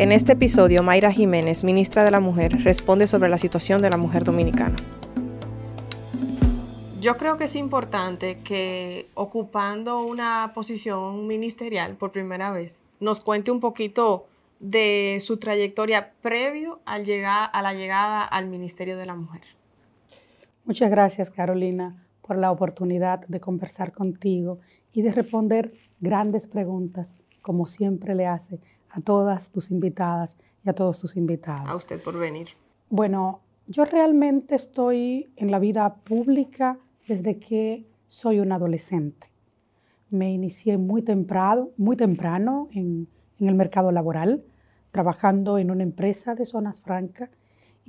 En este episodio, Mayra Jiménez, ministra de la Mujer, responde sobre la situación de la mujer dominicana. Yo creo que es importante que ocupando una posición ministerial por primera vez, nos cuente un poquito de su trayectoria previo a la llegada al Ministerio de la Mujer. Muchas gracias, Carolina, por la oportunidad de conversar contigo y de responder grandes preguntas, como siempre le hace a todas tus invitadas y a todos tus invitados. A usted por venir. Bueno, yo realmente estoy en la vida pública desde que soy un adolescente. Me inicié muy temprano, muy temprano en, en el mercado laboral, trabajando en una empresa de zonas francas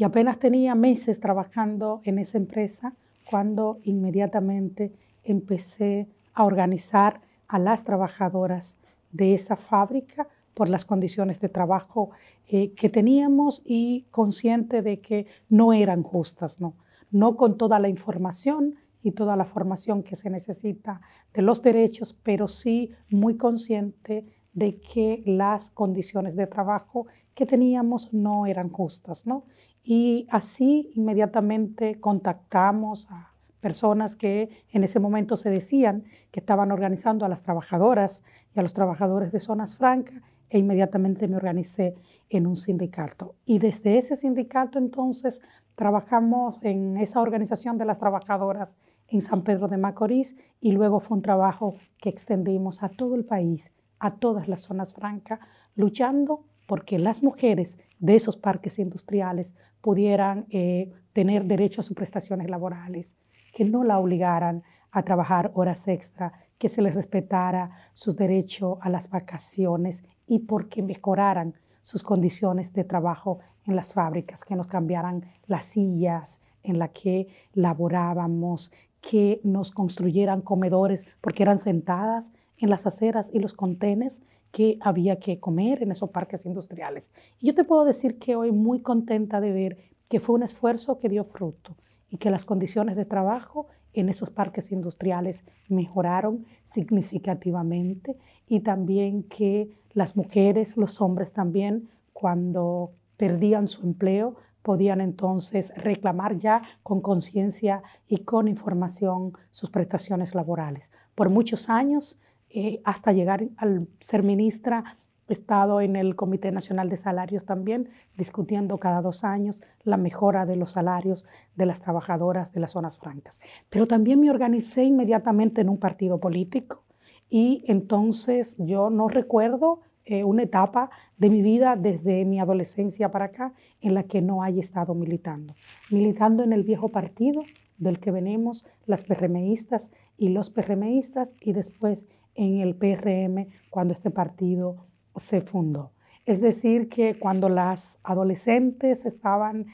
y apenas tenía meses trabajando en esa empresa cuando inmediatamente empecé a organizar a las trabajadoras de esa fábrica por las condiciones de trabajo eh, que teníamos y consciente de que no eran justas, ¿no? No con toda la información y toda la formación que se necesita de los derechos, pero sí muy consciente de que las condiciones de trabajo que teníamos no eran justas, ¿no? Y así inmediatamente contactamos a personas que en ese momento se decían que estaban organizando a las trabajadoras y a los trabajadores de zonas francas e inmediatamente me organicé en un sindicato. Y desde ese sindicato entonces trabajamos en esa organización de las trabajadoras en San Pedro de Macorís y luego fue un trabajo que extendimos a todo el país, a todas las zonas francas, luchando porque las mujeres de esos parques industriales pudieran eh, tener derecho a sus prestaciones laborales, que no la obligaran a trabajar horas extra, que se les respetara sus derechos a las vacaciones y porque mejoraran sus condiciones de trabajo en las fábricas, que nos cambiaran las sillas en las que laborábamos, que nos construyeran comedores porque eran sentadas en las aceras y los contenes que había que comer en esos parques industriales. Y yo te puedo decir que hoy muy contenta de ver que fue un esfuerzo que dio fruto y que las condiciones de trabajo en esos parques industriales mejoraron significativamente y también que las mujeres, los hombres también, cuando perdían su empleo, podían entonces reclamar ya con conciencia y con información sus prestaciones laborales. Por muchos años, eh, hasta llegar al ser ministra, He estado en el Comité Nacional de Salarios también, discutiendo cada dos años la mejora de los salarios de las trabajadoras de las zonas francas. Pero también me organicé inmediatamente en un partido político y entonces yo no recuerdo eh, una etapa de mi vida desde mi adolescencia para acá en la que no haya estado militando. Militando en el viejo partido del que venimos las PRMistas y los PRMistas y después en el PRM cuando este partido se fundó. Es decir, que cuando las adolescentes estaban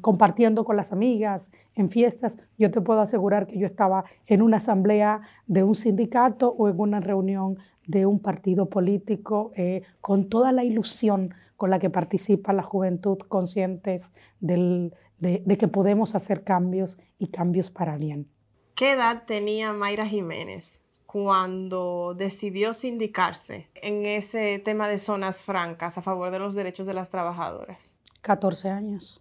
compartiendo con las amigas en fiestas, yo te puedo asegurar que yo estaba en una asamblea de un sindicato o en una reunión de un partido político eh, con toda la ilusión con la que participa la juventud, conscientes de, de que podemos hacer cambios y cambios para bien. ¿Qué edad tenía Mayra Jiménez cuando decidió sindicarse en ese tema de zonas francas a favor de los derechos de las trabajadoras? 14 años.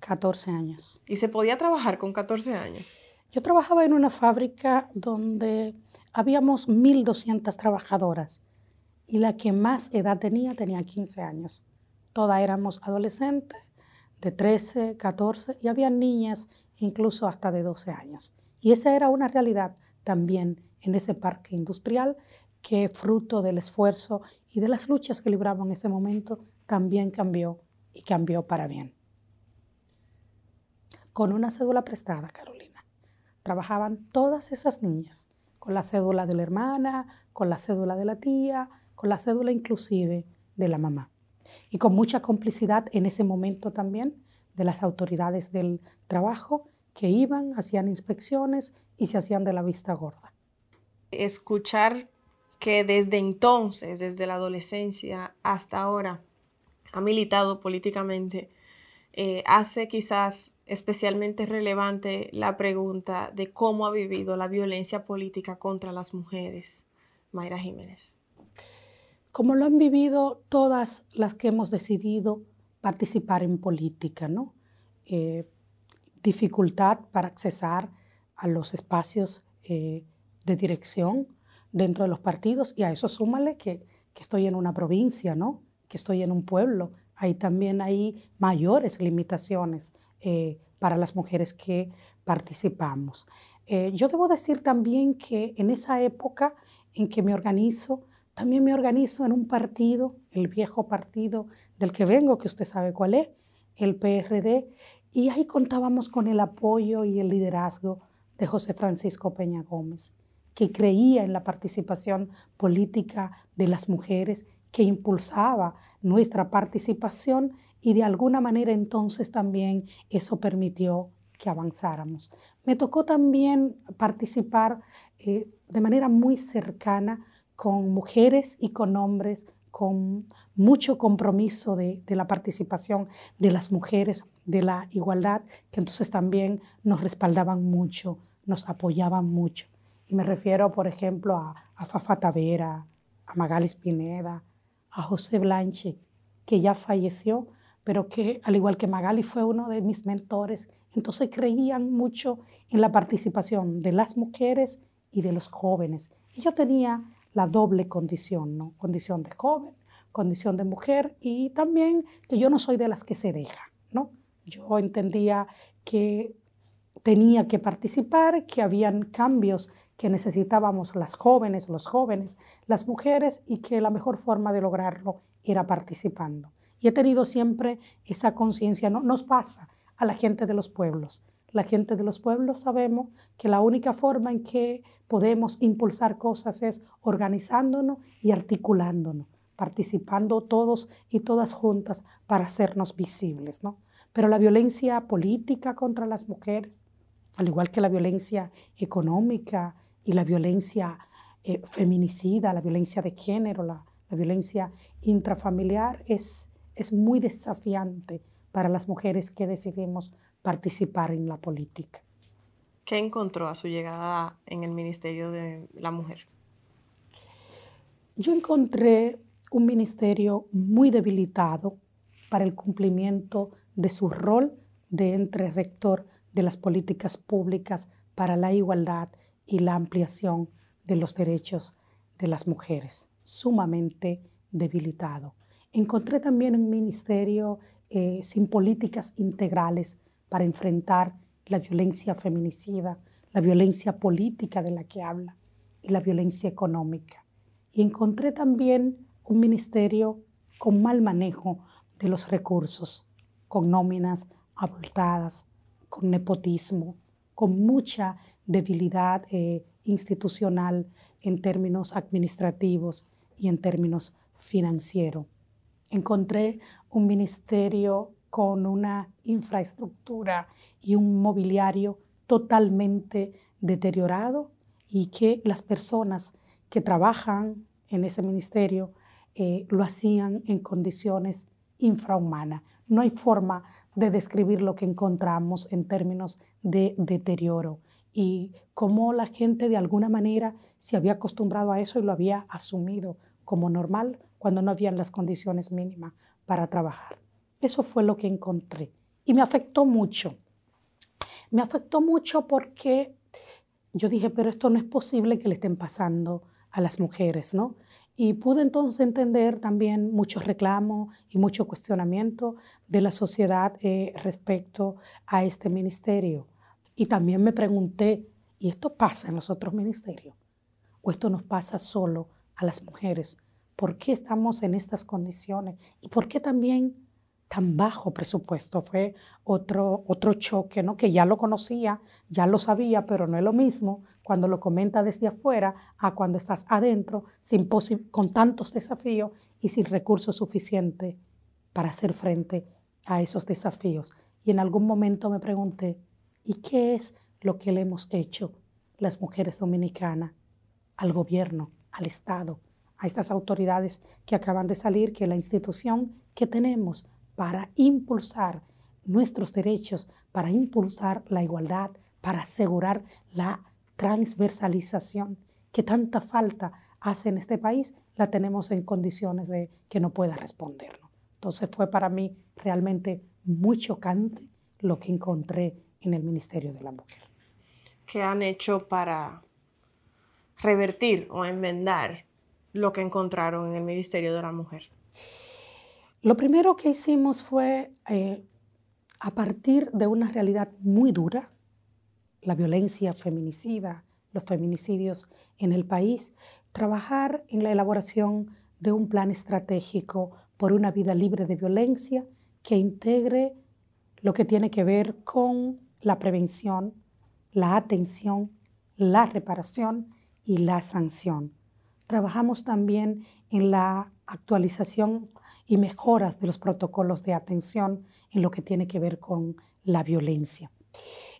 14 años. ¿Y se podía trabajar con 14 años? Yo trabajaba en una fábrica donde habíamos 1.200 trabajadoras y la que más edad tenía tenía 15 años. Todas éramos adolescentes de 13, 14 y había niñas incluso hasta de 12 años. Y esa era una realidad también en ese parque industrial que fruto del esfuerzo y de las luchas que libramos en ese momento también cambió y cambió para bien. Con una cédula prestada, Carolina, trabajaban todas esas niñas, con la cédula de la hermana, con la cédula de la tía, con la cédula inclusive de la mamá. Y con mucha complicidad en ese momento también de las autoridades del trabajo que iban, hacían inspecciones y se hacían de la vista gorda. Escuchar que desde entonces, desde la adolescencia hasta ahora, ha militado políticamente, eh, hace quizás especialmente relevante la pregunta de cómo ha vivido la violencia política contra las mujeres. Mayra Jiménez. Como lo han vivido todas las que hemos decidido participar en política, ¿no? Eh, dificultad para accesar a los espacios eh, de dirección dentro de los partidos y a eso súmale que, que estoy en una provincia, ¿no? que estoy en un pueblo. Ahí también hay mayores limitaciones eh, para las mujeres que participamos. Eh, yo debo decir también que en esa época en que me organizo, también me organizo en un partido, el viejo partido del que vengo, que usted sabe cuál es, el PRD, y ahí contábamos con el apoyo y el liderazgo de José Francisco Peña Gómez, que creía en la participación política de las mujeres, que impulsaba nuestra participación y de alguna manera entonces también eso permitió que avanzáramos. Me tocó también participar eh, de manera muy cercana con mujeres y con hombres con mucho compromiso de, de, la participación de las mujeres, de la igualdad, que entonces también nos respaldaban mucho, nos apoyaban mucho. Y me refiero, por ejemplo, a, a Fafa Tavera, a Magali Pineda, a José Blanche, que ya falleció, pero que al igual que Magali fue uno de mis mentores, entonces creían mucho en la participación de las mujeres y de los jóvenes. Y yo tenía la doble condición, ¿no? Condición de joven, condición de mujer y también que yo no soy de las que se deja, ¿no? Yo entendía que tenía que participar, que habían cambios que necesitábamos las jóvenes, los jóvenes, las mujeres y que la mejor forma de lograrlo era participando. Y he tenido siempre esa conciencia, no nos pasa a la gente de los pueblos. La gente de los pueblos sabemos que la única forma en que podemos impulsar cosas es organizándonos y articulándonos, participando todos y todas juntas para hacernos visibles, ¿no? Pero la violencia política contra las mujeres, al igual que la violencia económica y la violencia eh, feminicida, la violencia de género, la, violencia intrafamiliar, es, es muy desafiante para las mujeres que decidimos participar en la política. ¿Qué encontró a su llegada en el Ministerio de la Mujer? Yo encontré un ministerio muy debilitado para el cumplimiento de su rol de entre rector de las políticas públicas para la igualdad y la ampliación de los derechos de las mujeres, sumamente debilitado. Encontré también un ministerio eh, sin políticas integrales para enfrentar la violencia feminicida, la violencia política de la que habla y la violencia económica. Y encontré también un ministerio con mal manejo de los recursos, con nóminas abultadas, con nepotismo, con mucha debilidad eh, institucional en términos administrativos y en términos financieros. Encontré un ministerio con una infraestructura y un mobiliario totalmente deteriorado y que las personas que trabajan en ese ministerio eh, lo hacían en condiciones infrahumanas. No hay forma de describir lo que encontramos en términos de deterioro y cómo la gente de alguna manera se había acostumbrado a eso y lo había asumido como normal cuando no habían las condiciones mínimas para trabajar. Eso fue lo que encontré y me afectó mucho. Me afectó mucho porque yo dije, pero esto no es posible que le estén pasando a las mujeres, ¿no? Y pude entonces entender también muchos reclamos y mucho cuestionamiento de la sociedad eh, respecto a este ministerio. Y también me pregunté, ¿y esto pasa en los otros ministerios? ¿O esto nos pasa solo a las mujeres? ¿Por qué estamos en estas condiciones? ¿Y por qué también tan bajo presupuesto? Fue otro, otro choque, ¿no? Que ya lo conocía, ya lo sabía, pero no es lo mismo cuando lo comenta desde afuera a cuando estás adentro con tantos desafíos y sin recursos suficientes para hacer frente a esos desafíos. Y en algún momento me pregunté, ¿Y qué es lo que le hemos hecho las mujeres dominicanas al gobierno, al Estado, a estas autoridades que acaban de salir, que la institución que tenemos para impulsar nuestros derechos, para impulsar la igualdad, para asegurar la transversalización que tanta falta hace en este país, la tenemos en condiciones de que no pueda responderlo. Entonces fue para mí realmente muy chocante lo que encontré en el Ministerio de la Mujer. ¿Qué han hecho para revertir o enmendar lo que encontraron en el Ministerio de la Mujer? Lo primero que hicimos fue, eh, a partir de una realidad muy dura, la violencia feminicida, los feminicidios en el país, trabajar en la elaboración de un plan estratégico por una vida libre de violencia que integre lo que tiene que ver con la prevención, la atención, la reparación y la sanción. Trabajamos también en la actualización y mejoras de los protocolos de atención en lo que tiene que ver con la violencia.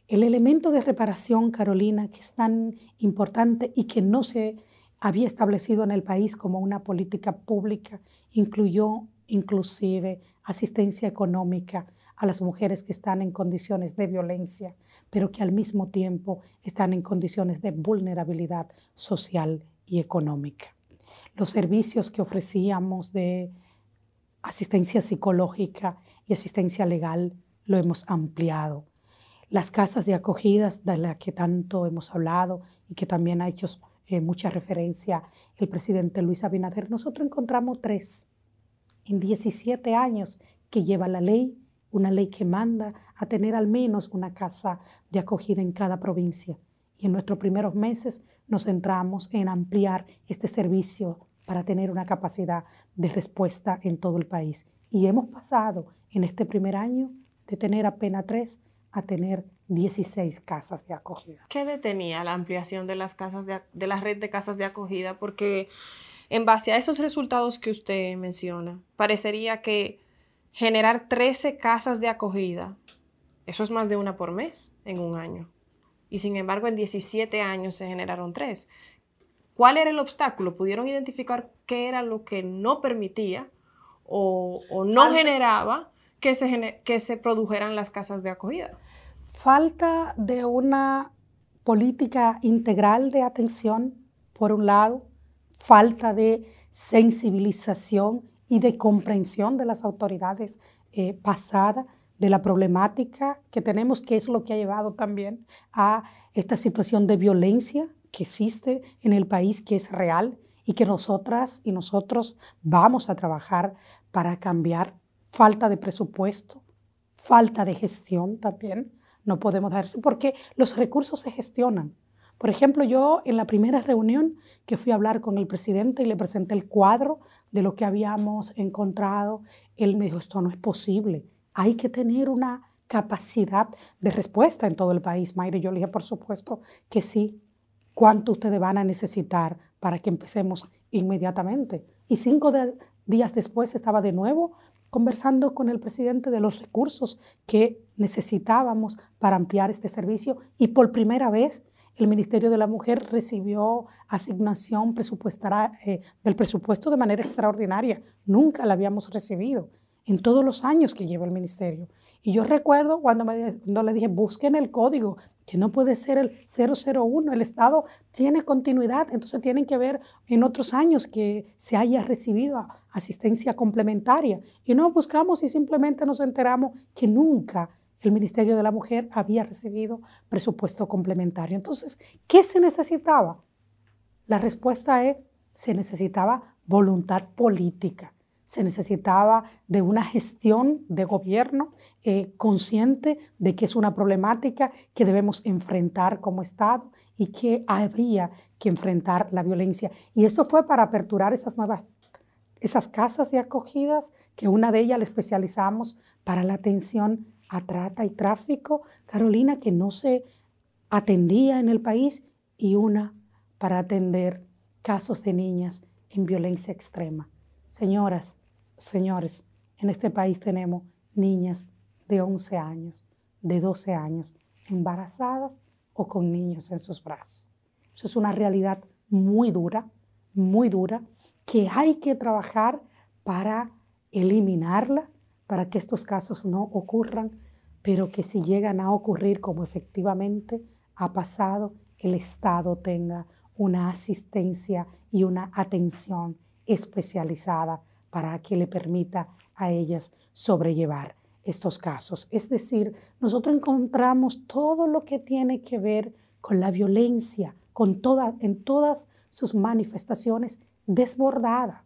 El elemento de reparación, Carolina, que es tan importante y que no se había establecido en el país como una política pública, incluyó inclusive asistencia económica a las mujeres que están en condiciones de violencia, pero que al mismo tiempo están en condiciones de vulnerabilidad social y económica. Los servicios que ofrecíamos de asistencia psicológica y asistencia legal lo hemos ampliado las casas de acogidas de las que tanto hemos hablado y que también ha hecho eh, mucha referencia el presidente Luis Abinader, nosotros encontramos tres en 17 años que lleva la ley, una ley que manda a tener al menos una casa de acogida en cada provincia. Y en nuestros primeros meses nos centramos en ampliar este servicio para tener una capacidad de respuesta en todo el país. Y hemos pasado en este primer año de tener apenas tres a tener 16 casas de acogida. ¿Qué detenía la ampliación de las casas de, de la red de casas de acogida? Porque en base a esos resultados que usted menciona, parecería que generar 13 casas de acogida, eso es más de una por mes en un año. Y sin embargo, en 17 años se generaron tres. ¿Cuál era el obstáculo? ¿Pudieron identificar qué era lo que no permitía o, o no generaba que se, que se produjeran las casas de acogida? Falta de una política integral de atención, por un lado, falta de sensibilización y de comprensión de las autoridades eh, pasadas de la problemática que tenemos, que es lo que ha llevado también a esta situación de violencia que existe en el país, que es real y que nosotras y nosotros vamos a trabajar para cambiar. Falta de presupuesto, falta de gestión también, no podemos dar eso porque los recursos se gestionan. Por ejemplo, yo en la primera reunión que fui a hablar con el presidente y le presenté el cuadro de lo que habíamos encontrado, él me dijo, esto no es posible, hay que tener una capacidad de respuesta en todo el país, Mayra. Yo le dije, por supuesto que sí. ¿Cuánto ustedes van a necesitar para que empecemos inmediatamente? Y cinco días después estaba de nuevo conversando con el presidente de los recursos que necesitábamos para ampliar este servicio y por primera vez el Ministerio de la Mujer recibió asignación presupuestaria eh, del presupuesto de manera extraordinaria. Nunca la habíamos recibido en todos los años que lleva el ministerio. Y yo recuerdo cuando, me, cuando le dije, busquen el código, que no puede ser el 001, el Estado tiene continuidad, entonces tienen que ver en otros años que se haya recibido asistencia complementaria. Y no buscamos y simplemente nos enteramos que nunca el Ministerio de la Mujer había recibido presupuesto complementario. Entonces, ¿qué se necesitaba? La respuesta es, se necesitaba voluntad política se necesitaba de una gestión de gobierno eh, consciente de que es una problemática que debemos enfrentar como Estado y que habría que enfrentar la violencia. Y eso fue para aperturar esas nuevas, esas casas de acogidas, que una de ellas la especializamos para la atención a trata y tráfico, Carolina, que no se atendía en el país, y una para atender casos de niñas en violencia extrema. Señoras, señores, en este país tenemos niñas de 11 años, de 12 años, embarazadas o con niños en sus brazos. Eso es una realidad muy dura, muy dura, que hay que trabajar para eliminarla, para que estos casos no ocurran, pero que si llegan a ocurrir como efectivamente ha pasado, el Estado tenga una asistencia y una atención especializada para que le permita a ellas sobrellevar estos casos. Es decir, nosotros encontramos todo lo que tiene que ver con la violencia, con toda, en todas sus manifestaciones, desbordada,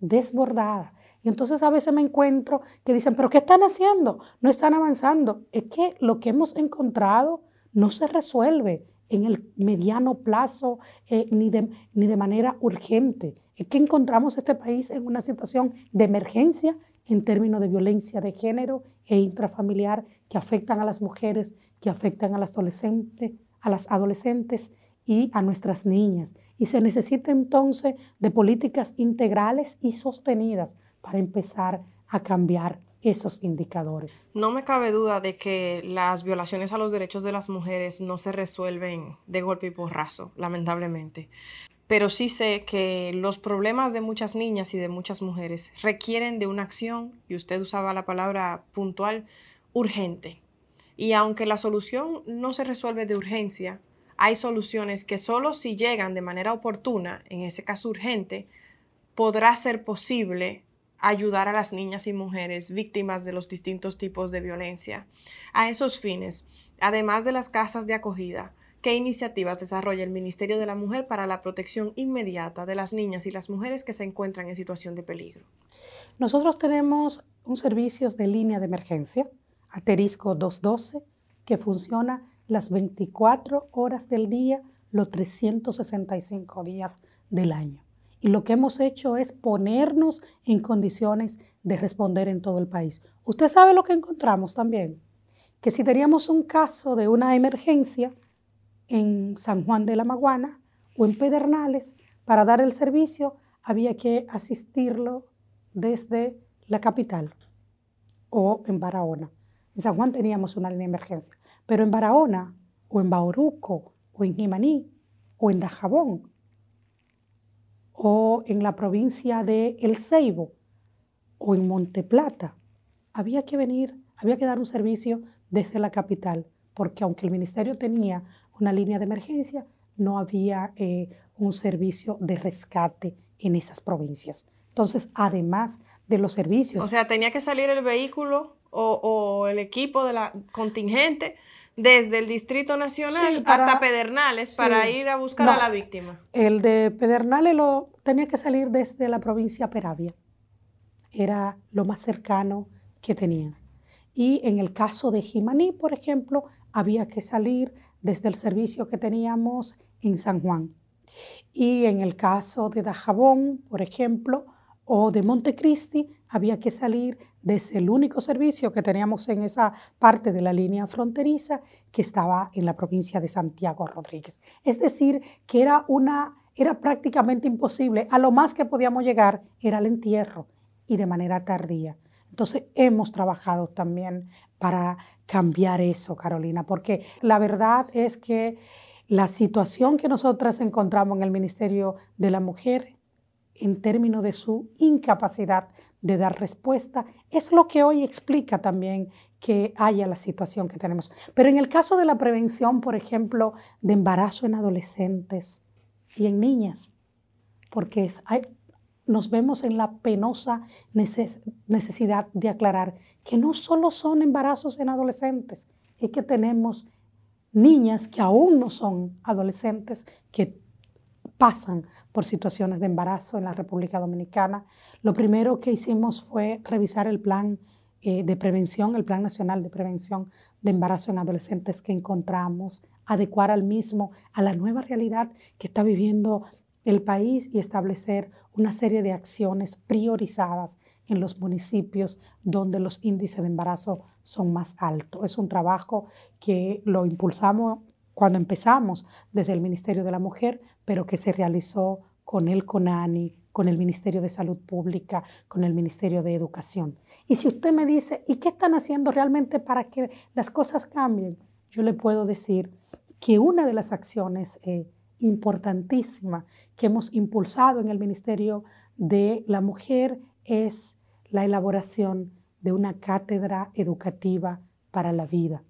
desbordada. Y entonces a veces me encuentro que dicen, pero ¿qué están haciendo? No están avanzando. Es que lo que hemos encontrado no se resuelve en el mediano plazo eh, ni, de, ni de manera urgente. Es que encontramos este país en una situación de emergencia en términos de violencia de género e intrafamiliar que afectan a las mujeres, que afectan a las adolescentes, a las adolescentes y a nuestras niñas. Y se necesita entonces de políticas integrales y sostenidas para empezar a cambiar esos indicadores. No me cabe duda de que las violaciones a los derechos de las mujeres no se resuelven de golpe y porrazo, lamentablemente. Pero sí sé que los problemas de muchas niñas y de muchas mujeres requieren de una acción, y usted usaba la palabra puntual, urgente. Y aunque la solución no se resuelve de urgencia, hay soluciones que solo si llegan de manera oportuna, en ese caso urgente, podrá ser posible ayudar a las niñas y mujeres víctimas de los distintos tipos de violencia. A esos fines, además de las casas de acogida, ¿qué iniciativas desarrolla el Ministerio de la Mujer para la protección inmediata de las niñas y las mujeres que se encuentran en situación de peligro? Nosotros tenemos un servicio de línea de emergencia, Aterisco 212, que funciona las 24 horas del día, los 365 días del año. Y lo que hemos hecho es ponernos en condiciones de responder en todo el país. Usted sabe lo que encontramos también, que si teníamos un caso de una emergencia en San Juan de la Maguana o en Pedernales, para dar el servicio había que asistirlo desde la capital o en Barahona. En San Juan teníamos una línea de emergencia, pero en Barahona o en Bauruco o en Jimaní o en Dajabón o en la provincia de El Ceibo o en Monteplata, había que venir, había que dar un servicio desde la capital, porque aunque el ministerio tenía una línea de emergencia, no había eh, un servicio de rescate en esas provincias. Entonces, además de los servicios... O sea, tenía que salir el vehículo o, o el equipo de la contingente desde el Distrito Nacional hasta Pedernales para ir a buscar a la víctima. El de Pedernales lo tenía que salir desde la provincia Peravia. Era lo más cercano que tenían. Y en el caso de Jimaní, por ejemplo, había que salir desde el servicio que teníamos en San Juan. Y en el caso de Dajabón, por ejemplo, o de Montecristi, había que salir desde el único servicio que teníamos en esa parte de la línea fronteriza que estaba en la provincia de Santiago Rodríguez. Es decir, que era una era prácticamente imposible. A lo más que podíamos llegar era el entierro y de manera tardía. Entonces hemos trabajado también para cambiar eso, Carolina, porque la verdad es que la situación que nosotras encontramos en el Ministerio de la Mujer en términos de su incapacidad de dar respuesta, es lo que hoy explica también que haya la situación que tenemos. Pero en el caso de la prevención, por ejemplo, de embarazo en adolescentes y en niñas, porque nos vemos en la penosa necesidad de aclarar que no solo son embarazos en adolescentes, es que tenemos niñas que aún no son adolescentes, que pasan por situaciones de embarazo en la República Dominicana. Lo primero que hicimos fue revisar el plan eh, de prevención, el Plan Nacional de Prevención de Embarazo en Adolescentes que encontramos, adecuar al mismo a la nueva realidad que está viviendo el país y establecer una serie de acciones priorizadas en los municipios donde los índices de embarazo son más altos. Es un trabajo que lo impulsamos cuando empezamos desde el Ministerio de la Mujer, pero que se realizó con el CONANI, con el Ministerio de Salud Pública, con el Ministerio de Educación. Y si usted me dice, ¿y qué están haciendo realmente para que las cosas cambien? Yo le puedo decir que una de las acciones eh, importantísimas que hemos impulsado en el Ministerio de la Mujer es la elaboración de una cátedra educativa para la vida.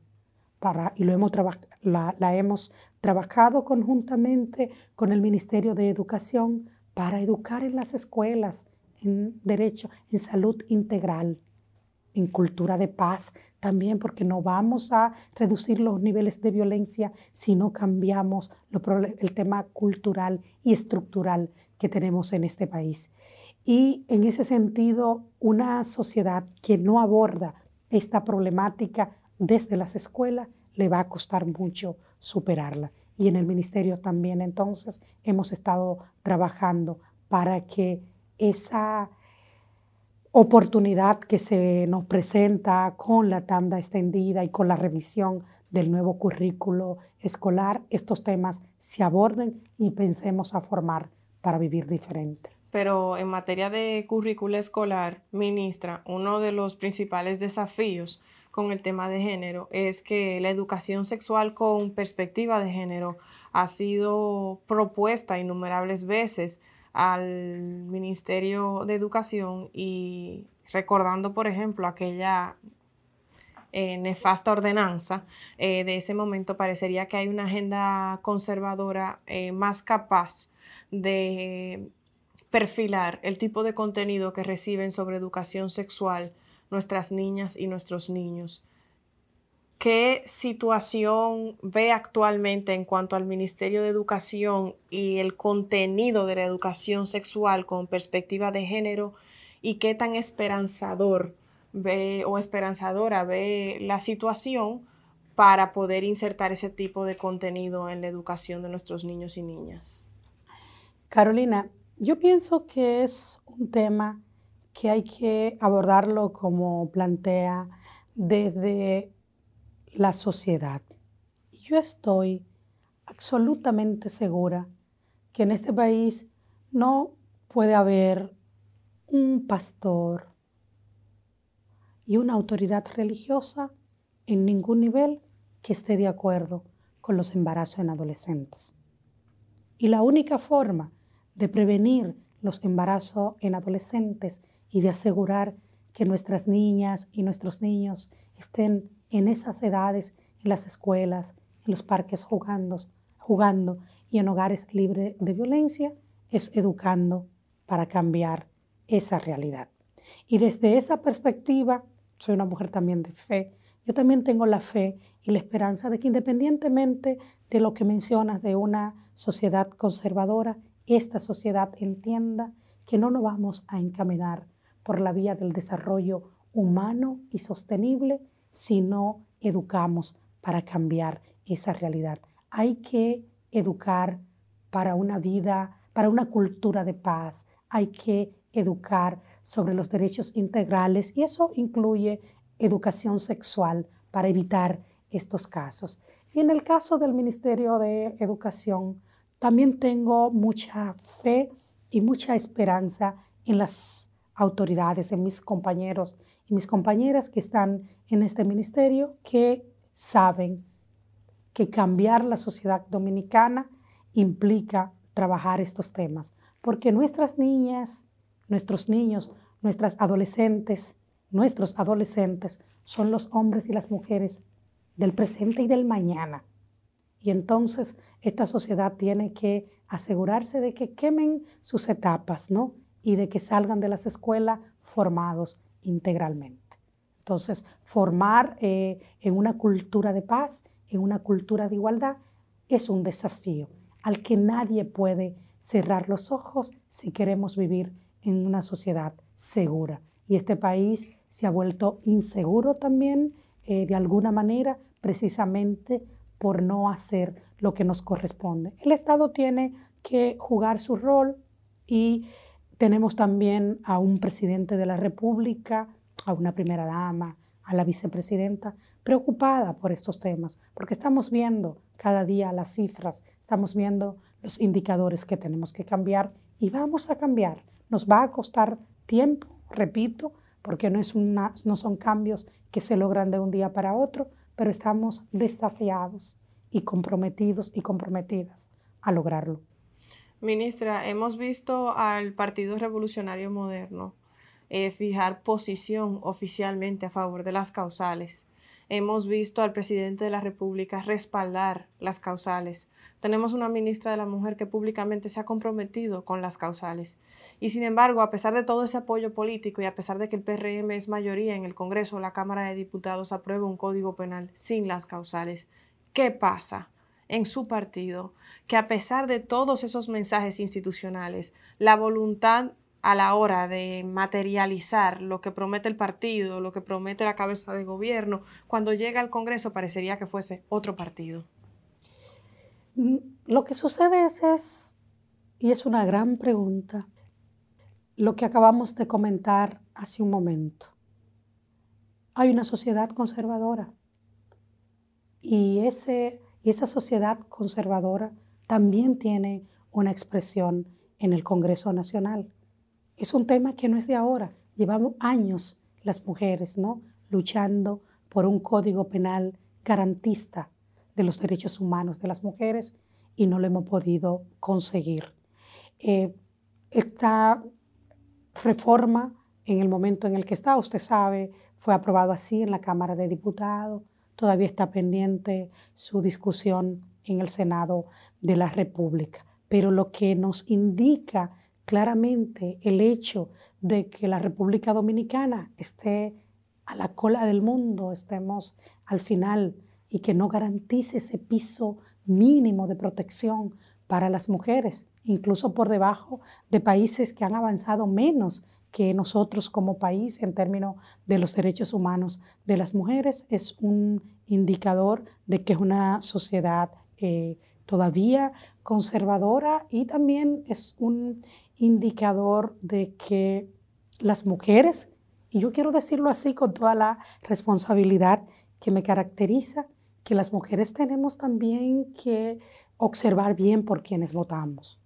Para, y lo hemos la, hemos trabajado conjuntamente con el Ministerio de Educación para educar en las escuelas en derecho, en salud integral, en cultura de paz, también porque no vamos a reducir los niveles de violencia si no cambiamos el tema cultural y estructural que tenemos en este país. Y en ese sentido, una sociedad que no aborda esta problemática desde las escuelas le va a costar mucho superarla. Y en el ministerio también entonces hemos estado trabajando para que esa oportunidad que se nos presenta con la tanda extendida y con la revisión del nuevo currículo escolar, estos temas se aborden y pensemos a formar para vivir diferente. Pero en materia de currículo escolar, ministra, uno de los principales desafíos con el tema de género es que la educación sexual con perspectiva de género ha sido propuesta innumerables veces al Ministerio de Educación y recordando, por ejemplo, aquella eh, nefasta ordenanza, eh, de ese momento parecería que hay una agenda conservadora eh, más capaz de perfilar el tipo de contenido que reciben sobre educación sexual nuestras niñas y nuestros niños. ¿Qué situación ve actualmente en cuanto al Ministerio de Educación y el contenido de la educación sexual con perspectiva de género y qué tan esperanzador ve o esperanzadora ve la situación para poder insertar ese tipo de contenido en la educación de nuestros niños y niñas? Carolina, yo pienso que es un tema que hay que abordarlo como plantea desde la sociedad. Yo estoy absolutamente segura que en este país no puede haber un pastor y una autoridad religiosa en ningún nivel que esté de acuerdo con los embarazos en adolescentes. Y la única forma de prevenir los embarazos en adolescentes y de asegurar que nuestras niñas y nuestros niños estén en esas edades, en las escuelas, en los parques jugando, jugando y en hogares libres de violencia, es educando para cambiar esa realidad. Y desde esa perspectiva, soy una mujer también de fe, yo también tengo la fe y la esperanza de que independientemente de lo que mencionas de una sociedad conservadora, esta sociedad entienda que no nos vamos a encaminar por la vía del desarrollo humano y sostenible, si no educamos para cambiar esa realidad. Hay que educar para una vida, para una cultura de paz. Hay que educar sobre los derechos integrales y eso incluye educación sexual para evitar estos casos. Y en el caso del Ministerio de Educación, también tengo mucha fe y mucha esperanza en las autoridades, en mis compañeros y mis compañeras que están en este ministerio, que saben que cambiar la sociedad dominicana implica trabajar estos temas, porque nuestras niñas, nuestros niños, nuestras adolescentes, nuestros adolescentes son los hombres y las mujeres del presente y del mañana. Y entonces esta sociedad tiene que asegurarse de que quemen sus etapas, ¿no? Y de que salgan de las escuelas formados integralmente. Entonces, formar eh, en una cultura de paz, en una cultura de igualdad, es un desafío al que nadie puede cerrar los ojos si queremos vivir en una sociedad segura. Y este país se ha vuelto inseguro también, eh, de alguna manera, precisamente por no hacer lo que nos corresponde. El Estado tiene que jugar su rol y tenemos también a un presidente de la República, a una primera dama, a la vicepresidenta, preocupada por estos temas, porque estamos viendo cada día las cifras, estamos viendo los indicadores que tenemos que cambiar y vamos a cambiar. Nos va a costar tiempo, repito, porque no, es una, no son cambios que se logran de un día para otro, pero estamos desafiados y comprometidos y comprometidas a lograrlo. Ministra, hemos visto al Partido Revolucionario Moderno eh, fijar posición oficialmente a favor de las causales hemos visto al presidente de la República respaldar las causales. Tenemos una ministra de la Mujer que públicamente se ha comprometido con las causales. Y sin embargo, a pesar de todo ese apoyo político y a pesar de que el PRM es mayoría en el Congreso la Cámara de Diputados aprueba un código penal sin las causales, ¿qué pasa? En su partido que a pesar de todos esos mensajes institucionales, la voluntad a la hora de materializar lo que promete el partido, lo que promete la cabeza de gobierno, cuando llega al Congreso parecería que fuese otro partido. Mm, lo que sucede es, y es una gran pregunta, lo que acabamos de comentar hace un momento. Hay una sociedad conservadora y, ese, y esa sociedad conservadora también tiene una expresión en el Congreso Nacional es un tema que no es de ahora. Llevamos años las mujeres, ¿no? Luchando por un código penal garantista de los derechos humanos de las mujeres y no lo hemos podido conseguir. Eh, esta reforma, en el momento en el que está, usted sabe, fue aprobado así en la Cámara de Diputados, todavía está pendiente su discusión en el Senado de la República. Pero lo que nos indica claramente el hecho de que la República Dominicana esté a la cola del mundo, estemos al final y que no garantice ese piso mínimo de protección para las mujeres, incluso por debajo de países que han avanzado menos que nosotros como país en términos de los derechos humanos de las mujeres, es un indicador de que es una sociedad eh, todavía conservadora y también es un indicador de que las mujeres, y yo quiero decirlo así con toda la responsabilidad que me caracteriza, que las mujeres tenemos también que observar bien por quienes votamos.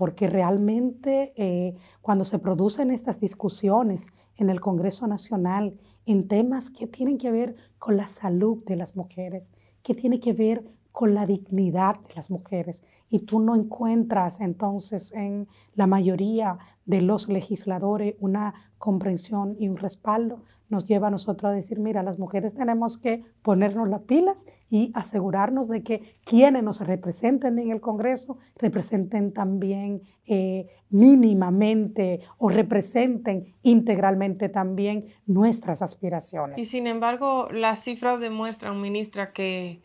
Porque realmente eh, cuando se producen estas discusiones en el Congreso Nacional en temas que tienen que ver con la salud de las mujeres, que tienen que ver con la dignidad de las mujeres. Y tú no encuentras entonces en la mayoría de los legisladores una comprensión y un respaldo. Nos lleva a nosotros a decir, mira, las mujeres tenemos que ponernos las pilas y asegurarnos de que quienes nos representen en el Congreso representen también eh, mínimamente o representen integralmente también nuestras aspiraciones. Y sin embargo, las cifras demuestran, ministra, que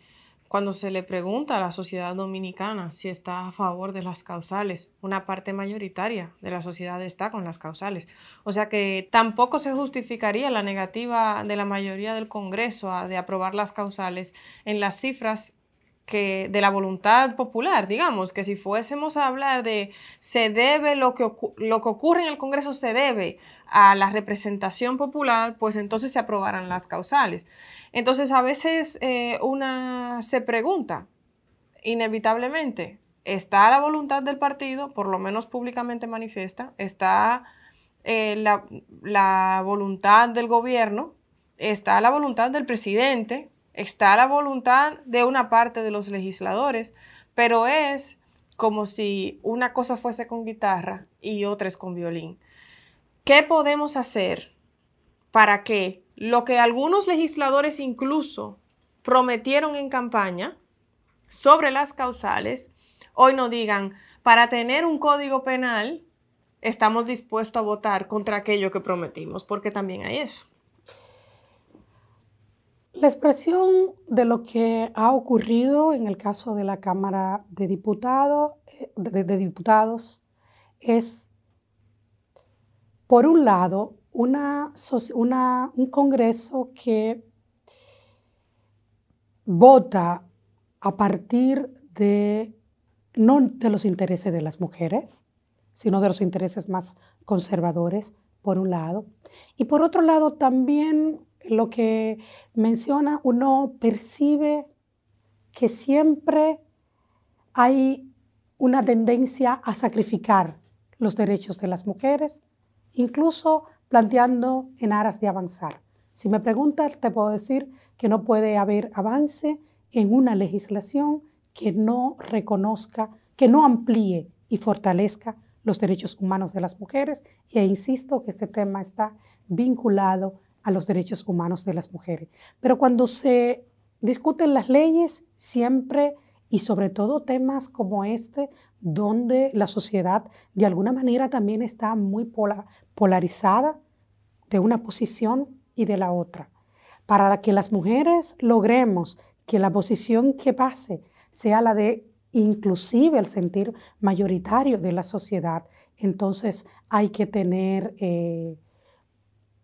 cuando se le pregunta a la sociedad dominicana si está a favor de las causales, una parte mayoritaria de la sociedad está con las causales. O sea que tampoco se justificaría la negativa de la mayoría del Congreso de aprobar las causales en las cifras que de la voluntad popular, digamos, que si fuésemos a hablar de se debe lo que, lo que ocurre en el Congreso se debe a la representación popular, pues entonces se aprobarán las causales. Entonces a veces eh, una se pregunta, inevitablemente, ¿está la voluntad del partido, por lo menos públicamente manifiesta? ¿Está eh, la, la voluntad del gobierno? ¿Está la voluntad del presidente? está la voluntad de una parte de los legisladores, pero es como si una cosa fuese con guitarra y otra es con violín. ¿Qué podemos hacer para que lo que algunos legisladores incluso prometieron en campaña sobre las causales, hoy no digan, para tener un código penal, estamos dispuestos a votar contra aquello que prometimos, porque también hay eso. La expresión de lo que ha ocurrido en el caso de la Cámara de, de, Diputados es, por un lado, un Congreso que vota a partir de, no de los intereses de las mujeres, sino de los intereses más conservadores, por un lado. Y por otro lado, también lo que menciona, uno percibe que siempre hay una tendencia a sacrificar los derechos de las mujeres, incluso planteando en aras de avanzar. Si me preguntas, te puedo decir que no puede haber avance en una legislación que no reconozca, que no amplíe y fortalezca los derechos humanos de las mujeres. E insisto que este tema está vinculado a los derechos humanos de las mujeres. Pero cuando se discuten las leyes, siempre y sobre todo temas como este, donde la sociedad de alguna manera también está muy polarizada de una posición y de la otra. Para que las mujeres logremos que la posición que pase sea la de inclusive el sentir mayoritario de la sociedad, entonces hay que tener eh,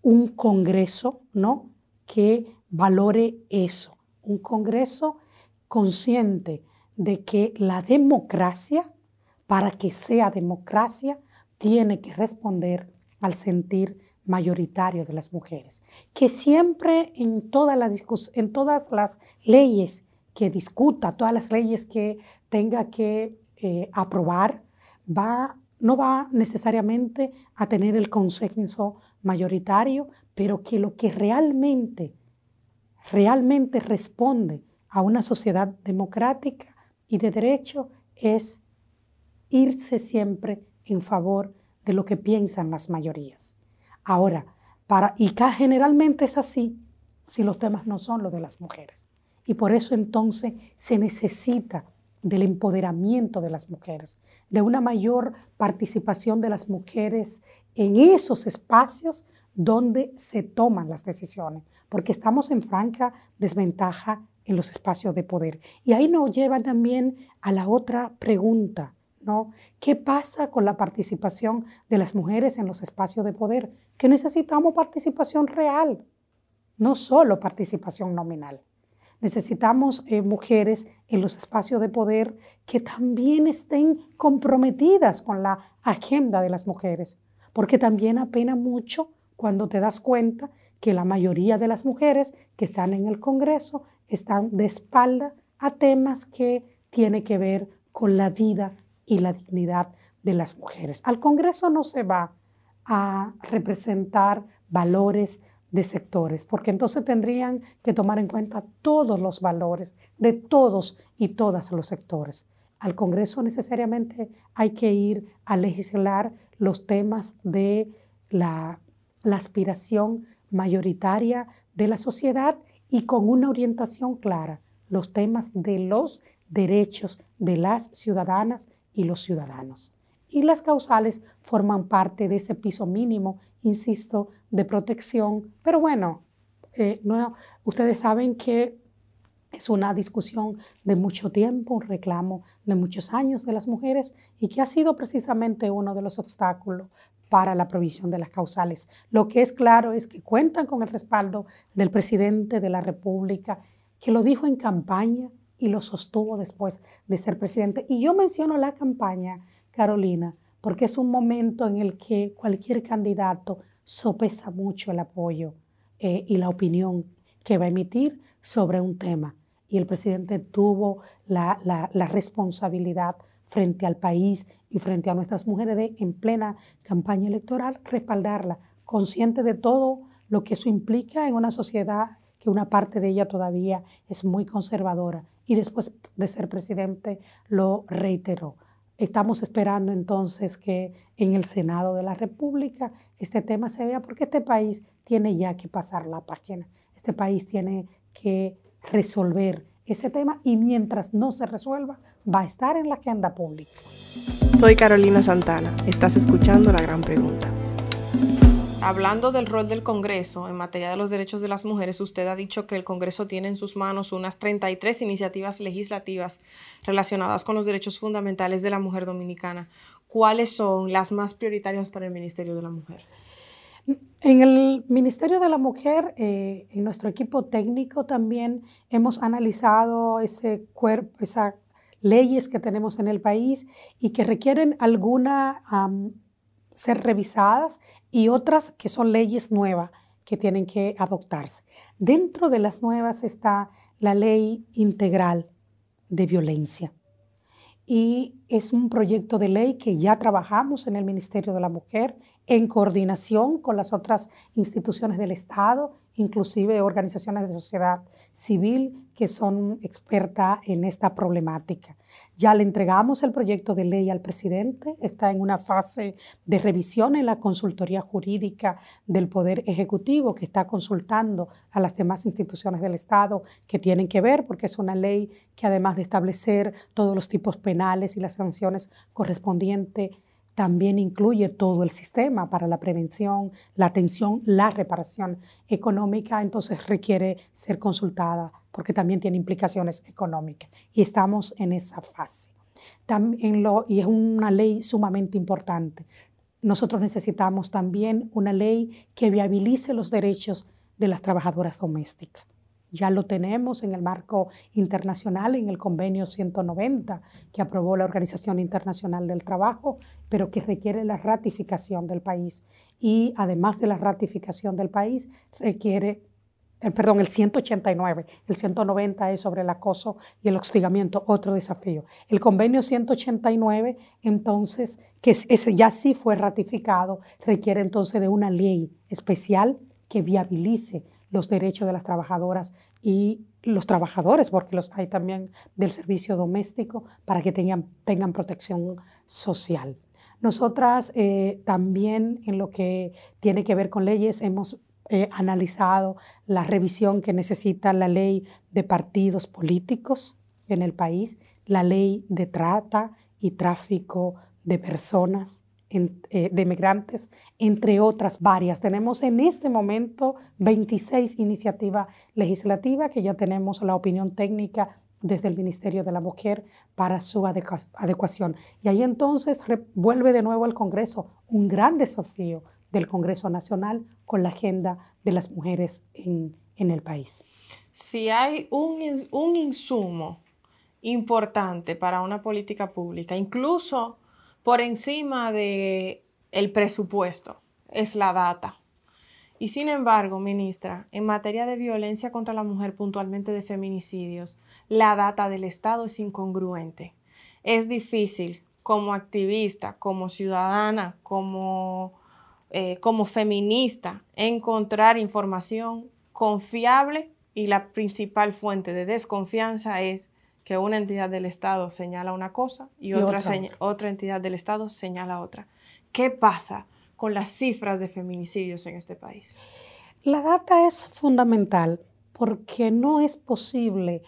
un congreso, ¿no? Que valore eso, un congreso consciente de que la democracia, para que sea democracia, tiene que responder al sentir mayoritario de las mujeres. Que siempre en, todas las leyes que discuta, todas las leyes que tenga que eh, aprobar, va, no va necesariamente a tener el consenso mayoritario, pero que lo que realmente, realmente responde a una sociedad democrática y de derecho es irse siempre en favor de lo que piensan las mayorías. Ahora, para, y generalmente es así si los temas no son los de las mujeres. Y por eso entonces se necesita del empoderamiento de las mujeres, de una mayor participación de las mujeres en esos espacios donde se toman las decisiones, porque estamos en franca desventaja en los espacios de poder. Y ahí nos lleva también a la otra pregunta, ¿no? ¿Qué pasa con la participación de las mujeres en los espacios de poder? Que necesitamos participación real, no solo participación nominal. Necesitamos eh, mujeres en los espacios de poder que también estén comprometidas con la agenda de las mujeres, porque también apena mucho cuando te das cuenta que la mayoría de las mujeres que están en el Congreso están de espalda a temas que tienen que ver con la vida y la dignidad de las mujeres. Al Congreso no se va a representar valores de sectores, porque entonces tendrían que tomar en cuenta todos los valores de todos y todas los sectores. Al Congreso necesariamente hay que ir a legislar los temas de la, la aspiración mayoritaria de la sociedad y con una orientación clara, los temas de los derechos de las ciudadanas y los ciudadanos y las causales forman parte de ese piso mínimo, insisto, de protección. Pero bueno, eh, ustedes saben que es una discusión de mucho tiempo, un reclamo de muchos años de las mujeres y que ha sido precisamente uno de los obstáculos para la provisión de las causales. Lo que es claro es que cuentan con el respaldo del presidente de la República, que lo dijo en campaña y lo sostuvo después de ser presidente. Y yo menciono la campaña Carolina, porque es un momento en el que cualquier candidato sopesa mucho el apoyo eh, y la opinión que va a emitir sobre un tema. Y el presidente tuvo la, la, responsabilidad frente al país y frente a nuestras mujeres de, en plena campaña electoral, respaldarla, consciente de todo lo que eso implica en una sociedad que una parte de ella todavía es muy conservadora. Y después de ser presidente lo reiteró. Estamos esperando entonces que en el Senado de la República este tema se vea porque este país tiene ya que pasar la página. Este país tiene que resolver ese tema y mientras no se resuelva va a estar en la agenda pública. Soy Carolina Santana. Estás escuchando La Gran Pregunta hablando del rol del Congreso en materia de los derechos de las mujeres, usted ha dicho que el Congreso tiene en sus manos unas 33 iniciativas legislativas relacionadas con los derechos fundamentales de la mujer dominicana. ¿Cuáles son las más prioritarias para el Ministerio de la Mujer? En el Ministerio de la Mujer, eh, en nuestro equipo técnico también hemos analizado ese cuerpo, esas leyes que tenemos en el país y que requieren alguna ser revisadas y otras que son leyes nuevas que tienen que adoptarse. Dentro de las nuevas está la ley integral de violencia. Y es un proyecto de ley que ya trabajamos en el Ministerio de la Mujer en coordinación con las otras instituciones del Estado inclusive organizaciones de sociedad civil que son expertas en esta problemática. Ya le entregamos el proyecto de ley al presidente, está en una fase de revisión en la consultoría jurídica del Poder Ejecutivo que está consultando a las demás instituciones del Estado que tienen que ver, porque es una ley que además de establecer todos los tipos penales y las sanciones correspondientes, también incluye todo el sistema para la prevención, la atención, la reparación económica, entonces requiere ser consultada porque también tiene implicaciones económicas y estamos en esa fase. También y es una ley sumamente importante. Nosotros necesitamos también una ley que viabilice los derechos de las trabajadoras domésticas. Ya lo tenemos en el marco internacional, en el convenio 190 que aprobó la Organización Internacional del Trabajo, pero que requiere la ratificación del país. Y además de la ratificación del país, requiere, eh, perdón, el 189, el 190 es sobre el acoso y el hostigamiento, otro desafío. El convenio 189, entonces, que ese ya sí fue ratificado, requiere entonces de una ley especial que viabilice los derechos de las trabajadoras y los trabajadores, porque los hay también del servicio doméstico, para que tengan, tengan protección social. Nosotras eh, también en lo que tiene que ver con leyes hemos eh, analizado la revisión que necesita la ley de partidos políticos en el país, la ley de trata y tráfico de personas, eh, de migrantes, entre otras varias. Tenemos en este momento 26 iniciativas legislativas que ya tenemos la opinión técnica desde el Ministerio de la Mujer para su adecuación. Y ahí entonces vuelve de nuevo al Congreso, un gran desafío del Congreso Nacional con la agenda de las mujeres en, el país. Si hay un, un insumo importante para una política pública, incluso por encima de el presupuesto, es la data. Y sin embargo, ministra, en materia de violencia contra la mujer, puntualmente de feminicidios, la data del Estado es incongruente. Es difícil como activista, como ciudadana, como, eh, como feminista, encontrar información confiable y la principal fuente de desconfianza es que una entidad del Estado señala una cosa y, otra, otra. entidad del Estado señala otra. ¿Qué pasa con las cifras de feminicidios en este país? La data es fundamental porque no es posible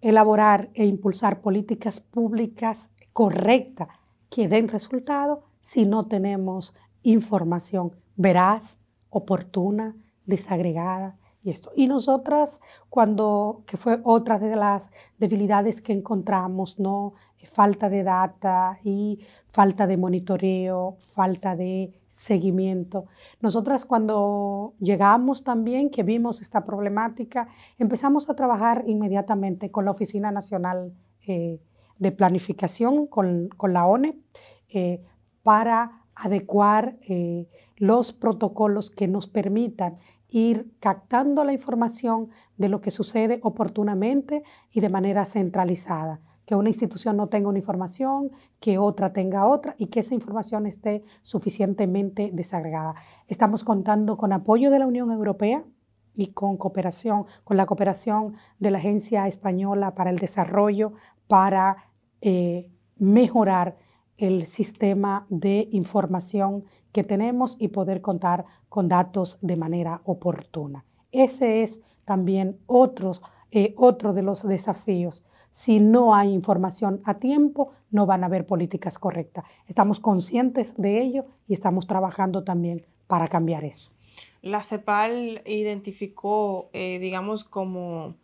elaborar e impulsar políticas públicas correctas que den resultado si no tenemos información veraz, oportuna, desagregada, y nosotras, cuando, que fue otra de las debilidades que encontramos, ¿no? Falta de data y falta de monitoreo, falta de seguimiento. Nosotras cuando llegamos también, que vimos esta problemática, empezamos a trabajar inmediatamente con la Oficina Nacional eh, de Planificación, con, la ONE, eh, para adecuar eh, los protocolos que nos permitan ir captando la información de lo que sucede oportunamente y de manera centralizada. Que una institución no tenga una información, que otra tenga otra y que esa información esté suficientemente desagregada. Estamos contando con apoyo de la Unión Europea y con cooperación, con la cooperación de la Agencia Española para el Desarrollo para eh, mejorar el sistema de información que tenemos y poder contar con datos de manera oportuna. Ese es también eh, otro de los desafíos. Si no hay información a tiempo, no van a haber políticas correctas. Estamos conscientes de ello y estamos trabajando también para cambiar eso. La CEPAL identificó, eh, digamos, como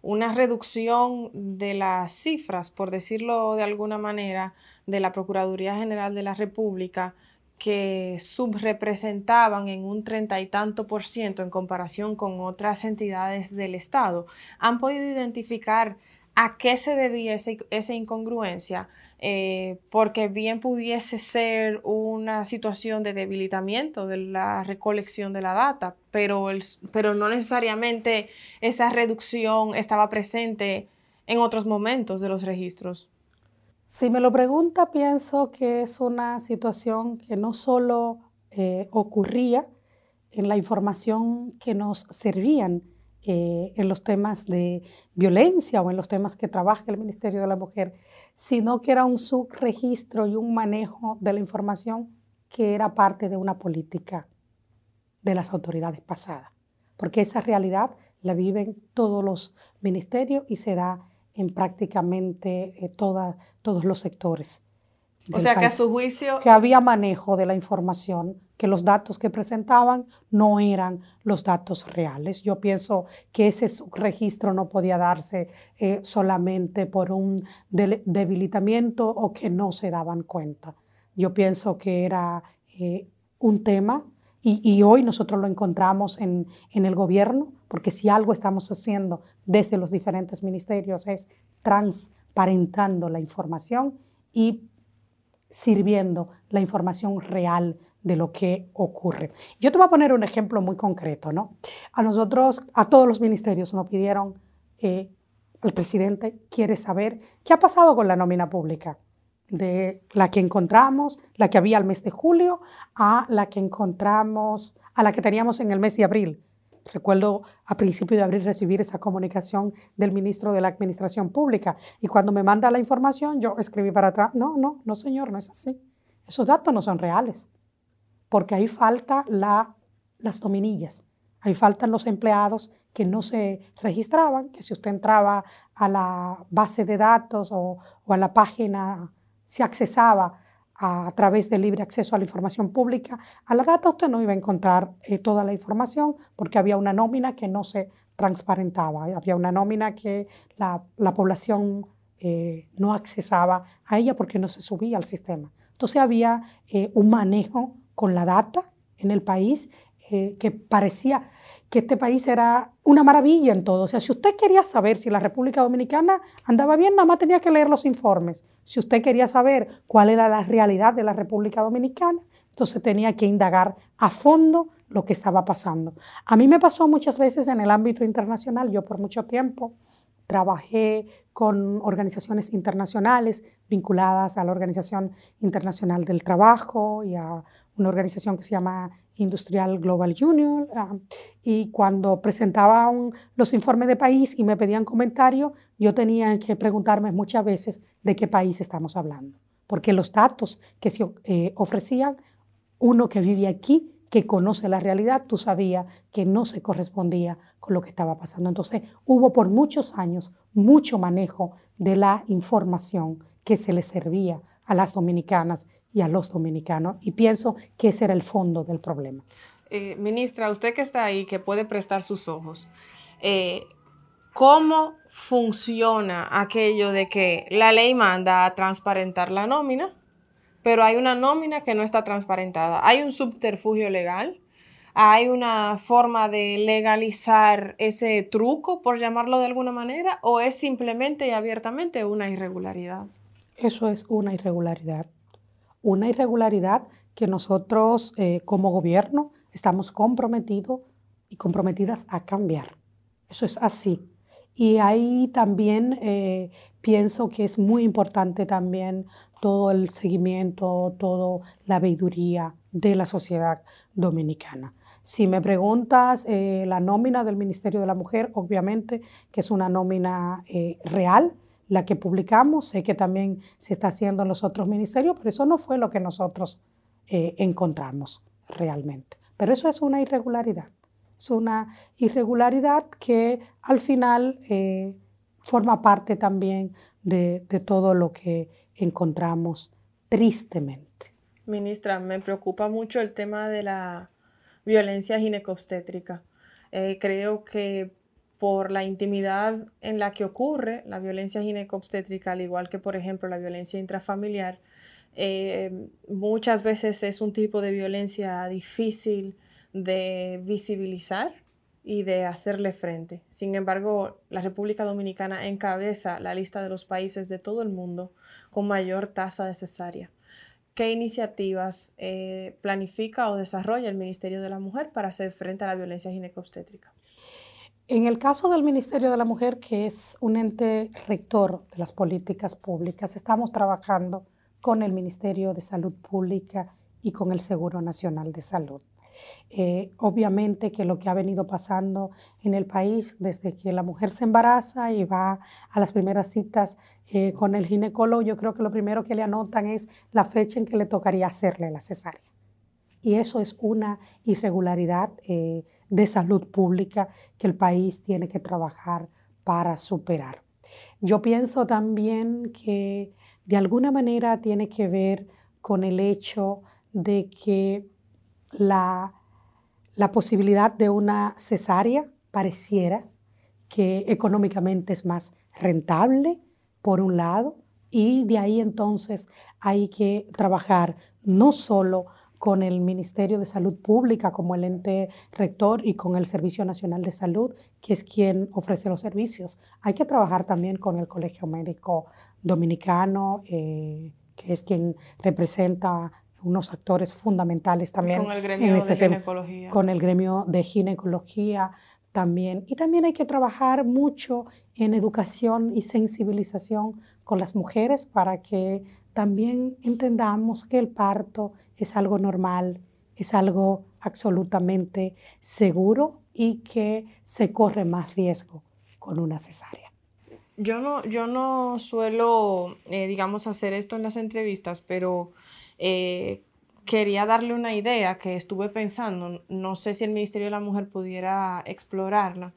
una reducción de las cifras, por decirlo de alguna manera, de la Procuraduría General de la República que subrepresentaban en un treinta y tanto por ciento en comparación con otras entidades del Estado, han podido identificar a qué se debía esa incongruencia, eh, porque bien pudiese ser una situación de debilitamiento de la recolección de la data, pero, pero no necesariamente esa reducción estaba presente en otros momentos de los registros. Si me lo pregunta, pienso que es una situación que no solo eh, ocurría en la información que nos servían eh, en los temas de violencia o en los temas que trabaja el Ministerio de la Mujer, sino que era un subregistro y un manejo de la información que era parte de una política de las autoridades pasadas, porque esa realidad la viven todos los ministerios y se da en prácticamente eh, todos los sectores. O sea que a su juicio... Que había manejo de la información, que los datos que presentaban no eran los datos reales. Yo pienso que ese registro no podía darse eh, solamente por un debilitamiento o que no se daban cuenta. Yo pienso que era eh, un tema y, hoy nosotros lo encontramos en, en el gobierno, porque si algo estamos haciendo desde los diferentes ministerios es transparentando la información y sirviendo la información real de lo que ocurre. Yo te voy a poner un ejemplo muy concreto, ¿no? A nosotros, a todos los ministerios nos pidieron, eh, el presidente quiere saber qué ha pasado con la nómina pública, de la que encontramos, la que había al mes de julio, a la que encontramos, a la que teníamos en el mes de abril. Recuerdo a principio de abril recibir esa comunicación del ministro de la Administración Pública y cuando me manda la información yo escribí para atrás, no, no, no señor, no es así. Esos datos no son reales, porque ahí falta la, las dominillas, ahí faltan los empleados que no se registraban, que si usted entraba a la base de datos o, o a la página, se accesaba a, través del libre acceso a la información pública, a la data usted no iba a encontrar eh, toda la información porque había una nómina que no se transparentaba, había una nómina que la, población eh, no accesaba a ella porque no se subía al sistema. Entonces había eh, un manejo con la data en el país que parecía que este país era una maravilla en todo. O sea, si usted quería saber si la República Dominicana andaba bien, nada más tenía que leer los informes. Si usted quería saber cuál era la realidad de la República Dominicana, entonces tenía que indagar a fondo lo que estaba pasando. A mí me pasó muchas veces en el ámbito internacional. Yo por mucho tiempo trabajé con organizaciones internacionales vinculadas a la Organización Internacional del Trabajo y a una organización que se llama Industrial Global Union, ah, y cuando presentaban los informes de país y me pedían comentarios, yo tenía que preguntarme muchas veces de qué país estamos hablando, porque los datos que se eh, ofrecían, uno que vive aquí, que conoce la realidad, tú sabías que no se correspondía con lo que estaba pasando. Entonces, hubo por muchos años mucho manejo de la información que se le servía a las dominicanas y a los dominicanos. Y pienso que ese era el fondo del problema. Eh, ministra, usted que está ahí, que puede prestar sus ojos, eh, ¿cómo funciona aquello de que la ley manda a transparentar la nómina, pero hay una nómina que no está transparentada? ¿Hay un subterfugio legal? ¿Hay una forma de legalizar ese truco, por llamarlo de alguna manera, o es simplemente y abiertamente una irregularidad? Eso es una irregularidad una irregularidad que nosotros eh, como gobierno estamos comprometidos y comprometidas a cambiar. Eso es así. Y ahí también eh, pienso que es muy importante también todo el seguimiento, toda la veeduría de la sociedad dominicana. Si me preguntas eh, la nómina del Ministerio de la Mujer, obviamente que es una nómina real, la que publicamos, sé que también se está haciendo en los otros ministerios, pero eso no fue lo que nosotros eh, encontramos realmente. Pero eso es una irregularidad. Es una irregularidad que al final eh, forma parte también de, todo lo que encontramos tristemente. Ministra, me preocupa mucho el tema de la violencia ginecobstétrica. Eh, creo que por la intimidad en la que ocurre la violencia ginecobstétrica, al igual que, por ejemplo, la violencia intrafamiliar, eh, muchas veces es un tipo de violencia difícil de visibilizar y de hacerle frente. Sin embargo, la República Dominicana encabeza la lista de los países de todo el mundo con mayor tasa de cesárea. ¿Qué iniciativas eh, planifica o desarrolla el Ministerio de la Mujer para hacer frente a la violencia ginecobstétrica? En el caso del Ministerio de la Mujer, que es un ente rector de las políticas públicas, estamos trabajando con el Ministerio de Salud Pública y con el Seguro Nacional de Salud. Eh, obviamente que lo que ha venido pasando en el país desde que la mujer se embaraza y va a las primeras citas eh, con el ginecólogo, yo creo que lo primero que le anotan es la fecha en que le tocaría hacerle la cesárea. Y eso es una irregularidad eh, de salud pública que el país tiene que trabajar para superar. Yo pienso también que de alguna manera tiene que ver con el hecho de que la, la posibilidad de una cesárea pareciera que económicamente es más rentable, por un lado, y de ahí entonces hay que trabajar no solo con el Ministerio de Salud Pública como el ente rector y con el Servicio Nacional de Salud, que es quien ofrece los servicios. Hay que trabajar también con el Colegio Médico Dominicano, eh, que es quien representa unos actores fundamentales también. Con el gremio de este ginecología. Con el gremio de ginecología también. Y también hay que trabajar mucho en educación y sensibilización con las mujeres para que también entendamos que el parto es algo normal, es algo absolutamente seguro y que se corre más riesgo con una cesárea. Yo no, yo no suelo, eh, digamos, hacer esto en las entrevistas, pero eh, quería darle una idea que estuve pensando. No sé si el Ministerio de la Mujer pudiera explorarla.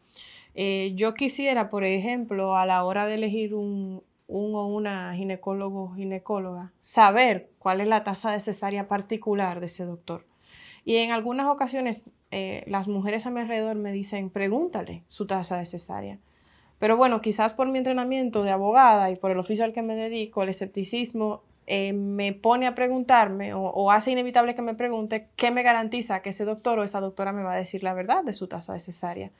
Eh, yo quisiera, por ejemplo, a la hora de elegir un, un o una ginecólogo o ginecóloga, saber cuál es la tasa de cesárea particular de ese doctor. Y en algunas ocasiones eh, las mujeres a mi alrededor me dicen, pregúntale su tasa de cesárea. Pero bueno, quizás por mi entrenamiento de abogada y por el oficio al que me dedico, el escepticismo eh, me pone a preguntarme o, o, hace inevitable que me pregunte qué me garantiza que ese doctor o esa doctora me va a decir la verdad de su tasa de cesárea.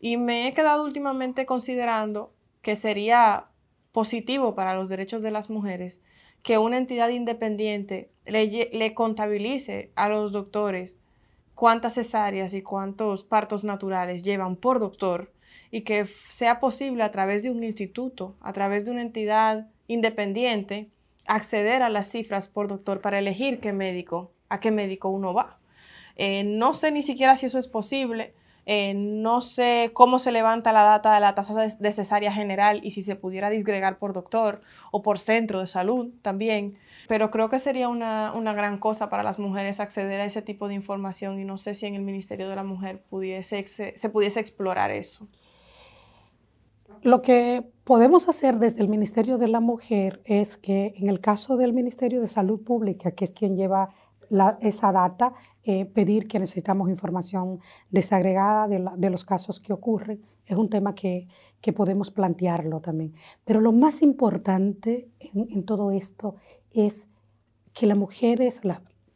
Y me he quedado últimamente considerando que sería positivo para los derechos de las mujeres que una entidad independiente le, contabilice a los doctores cuántas cesáreas y cuántos partos naturales llevan por doctor y que sea posible a través de un instituto, a través de una entidad independiente, acceder a las cifras por doctor para elegir qué médico, a qué médico uno va. Eh, no sé ni siquiera si eso es posible, eh, no sé cómo se levanta la data de la tasa de cesárea general y si se pudiera disgregar por doctor o por centro de salud también, pero creo que sería una, gran cosa para las mujeres acceder a ese tipo de información y no sé si en el Ministerio de la Mujer se pudiese explorar eso. Lo que podemos hacer desde el Ministerio de la Mujer es que en el caso del Ministerio de Salud Pública, que es quien lleva esa data, eh, pedir que necesitamos información desagregada de, los casos que ocurren. Es un tema que, podemos plantearlo también. Pero lo más importante en, todo esto es que las mujeres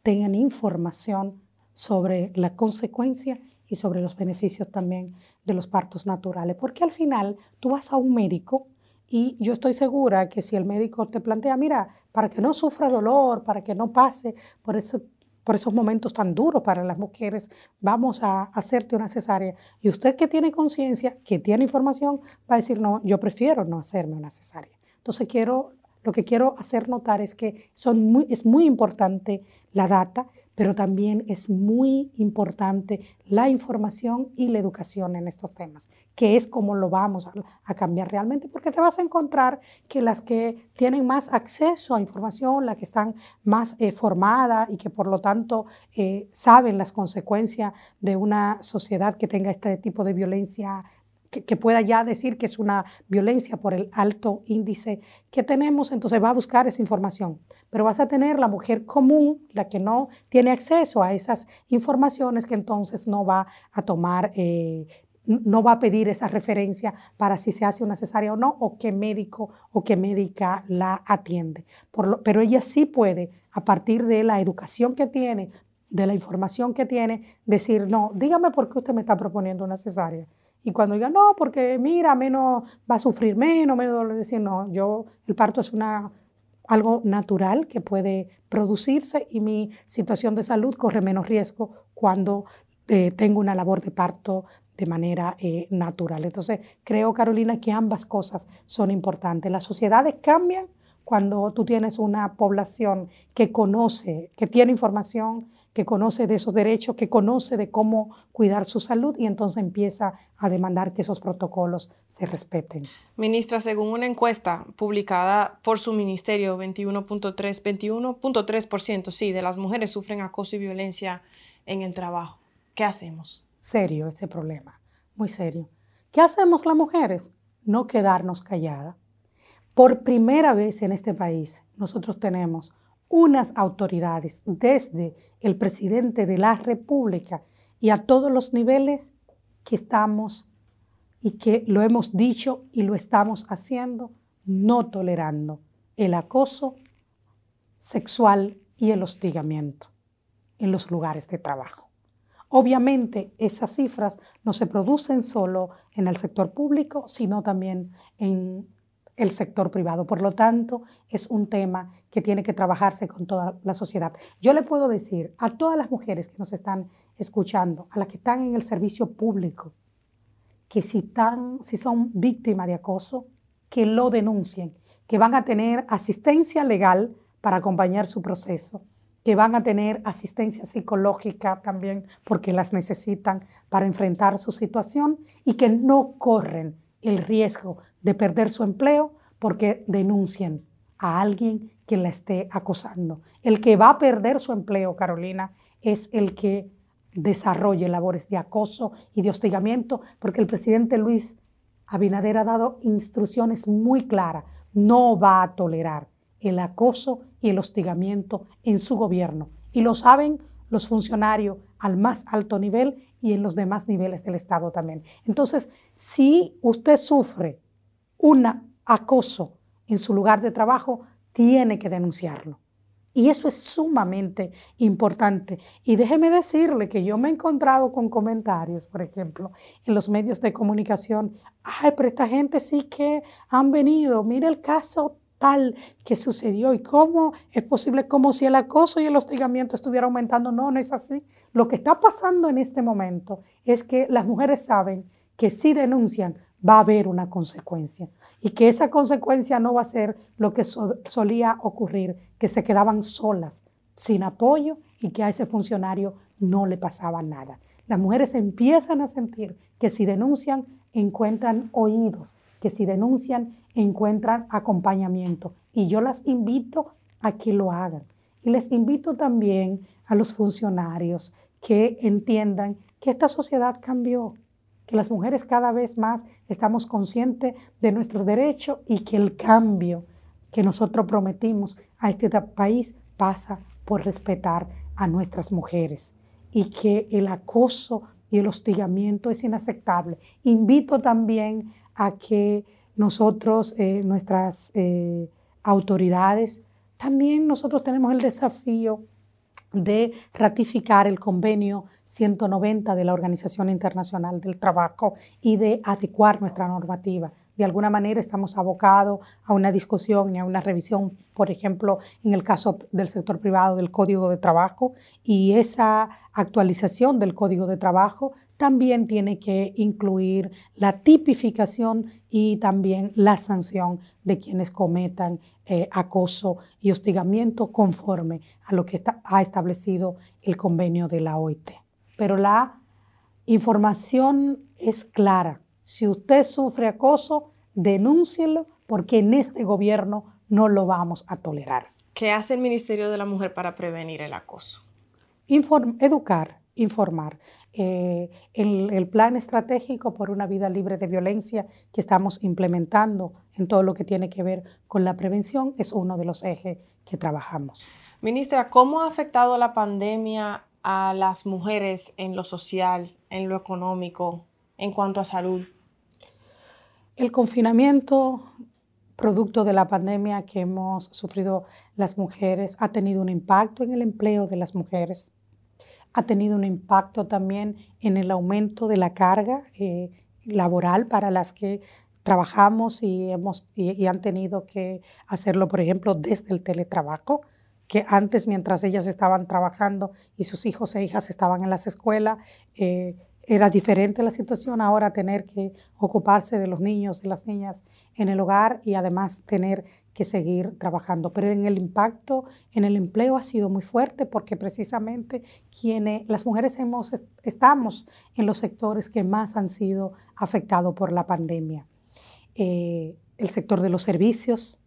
tengan información sobre la consecuencia y sobre los beneficios también de los partos naturales. Porque al final tú vas a un médico y yo estoy segura que si el médico te plantea, mira, para que no sufra dolor, para que no pase por ese por esos momentos tan duros para las mujeres, vamos a hacerte una cesárea. Y usted que tiene conciencia, que tiene información, va a decir, no, yo prefiero no hacerme una cesárea. Entonces quiero, lo que quiero hacer notar es que son es muy importante la data, pero también es muy importante la información y la educación en estos temas, que es como lo vamos a, cambiar realmente, porque te vas a encontrar que las que tienen más acceso a información, las que están más eh, formadas y que por lo tanto eh, saben las consecuencias de una sociedad que tenga este tipo de violencia que, pueda ya decir que es una violencia por el alto índice que tenemos, entonces va a buscar esa información. Pero vas a tener la mujer común, la que no tiene acceso a esas informaciones, que entonces no va a tomar, eh, no va a pedir esa referencia para si se hace una cesárea o no, o qué médico o qué médica la atiende. pero ella sí puede, a partir de la educación que tiene, de la información que tiene, decir, no, dígame por qué usted me está proponiendo una cesárea y cuando diga no, porque mira, menos va a sufrir menos, menos dolor, decir, no, yo, el parto es una, algo natural que puede producirse y mi situación de salud corre menos riesgo cuando eh, tengo una labor de parto de manera eh, natural. Entonces, creo, Carolina, que ambas cosas son importantes. Las sociedades cambian cuando tú tienes una población que conoce, que tiene información, que conoce de esos derechos, que conoce de cómo cuidar su salud y entonces empieza a demandar que esos protocolos se respeten. Ministra, según una encuesta publicada por su ministerio, 21.3, 21.3%, sí, de las mujeres sufren acoso y violencia en el trabajo. ¿Qué hacemos? Serio ese problema, muy serio. ¿Qué hacemos las mujeres? No quedarnos calladas. Por primera vez en este país, nosotros tenemos unas autoridades, desde el presidente de la República y a todos los niveles que estamos y que lo hemos dicho y lo estamos haciendo, no tolerando el acoso sexual y el hostigamiento en los lugares de trabajo. Obviamente esas cifras no se producen solo en el sector público, sino también en el sector privado. Por lo tanto, es un tema que tiene que trabajarse con toda la sociedad. Yo le puedo decir a todas las mujeres que nos están escuchando, a las que están en el servicio público, que si, están, si son víctimas de acoso, que lo denuncien, que van a tener asistencia legal para acompañar su proceso, que van a tener asistencia psicológica también porque las necesitan para enfrentar su situación y que no corren el riesgo de perder su empleo porque denuncien a alguien que la esté acosando. El que va a perder su empleo, Carolina, es el que desarrolle labores de acoso y de hostigamiento, porque el presidente Luis Abinader ha dado instrucciones muy claras. No va a tolerar el acoso y el hostigamiento en su gobierno. Y lo saben los funcionarios al más alto nivel y en los demás niveles del Estado también. Entonces, si usted sufre un acoso en su lugar de trabajo, tiene que denunciarlo. Y eso es sumamente importante. Y déjeme decirle que yo me he encontrado con comentarios, por ejemplo, en los medios de comunicación. Ay, pero esta gente sí que han venido. Mira el caso tal que sucedió y cómo es posible, como si el acoso y el hostigamiento estuviera aumentando. No, no es así. Lo que está pasando en este momento es que las mujeres saben que si denuncian va a haber una consecuencia y que esa consecuencia no va a ser lo que solía ocurrir, que se quedaban solas, sin apoyo y que a ese funcionario no le pasaba nada. Las mujeres empiezan a sentir que si denuncian encuentran oídos, que si denuncian encuentran acompañamiento. Y yo las invito a que lo hagan. Y les invito también a los funcionarios que entiendan que esta sociedad cambió, que las mujeres cada vez más estamos conscientes de nuestros derechos y que el cambio que nosotros prometimos a este país pasa por respetar a nuestras mujeres y que el acoso y el hostigamiento es inaceptable. Invito también a que nosotros, eh, nuestras eh, autoridades, también nosotros tenemos el desafío de ratificar el convenio 190 de la Organización Internacional del Trabajo y de adecuar nuestra normativa. De alguna manera estamos abocados a una discusión y a una revisión, por ejemplo, en el caso del sector privado del Código de Trabajo, y esa actualización del Código de Trabajo también tiene que incluir la tipificación y también la sanción de quienes cometan eh, acoso y hostigamiento conforme a lo que ha establecido el convenio de la OIT. Pero la información es clara. Si usted sufre acoso, denúncielo porque en este gobierno no lo vamos a tolerar. ¿Qué hace el Ministerio de la Mujer para prevenir el acoso? educar, informar. Eh, el, plan estratégico por una vida libre de violencia que estamos implementando en todo lo que tiene que ver con la prevención es uno de los ejes que trabajamos. Ministra, ¿cómo ha afectado la pandemia a las mujeres en lo social, en lo económico, en cuanto a salud? El confinamiento producto de la pandemia que hemos sufrido las mujeres ha tenido un impacto en el empleo de las mujeres, ha tenido un impacto también en el aumento de la carga eh, laboral para las que trabajamos y, hemos, y, han tenido que hacerlo, por ejemplo, desde el teletrabajo, que antes mientras ellas estaban trabajando y sus hijos e hijas estaban en las escuelas, eh, era diferente la situación ahora tener que ocuparse de los niños y las niñas en el hogar y además tener que seguir trabajando. Pero en el impacto en el empleo ha sido muy fuerte porque precisamente quienes, las mujeres hemos, estamos en los sectores que más han sido afectados por la pandemia. Eh, el sector de los servicios,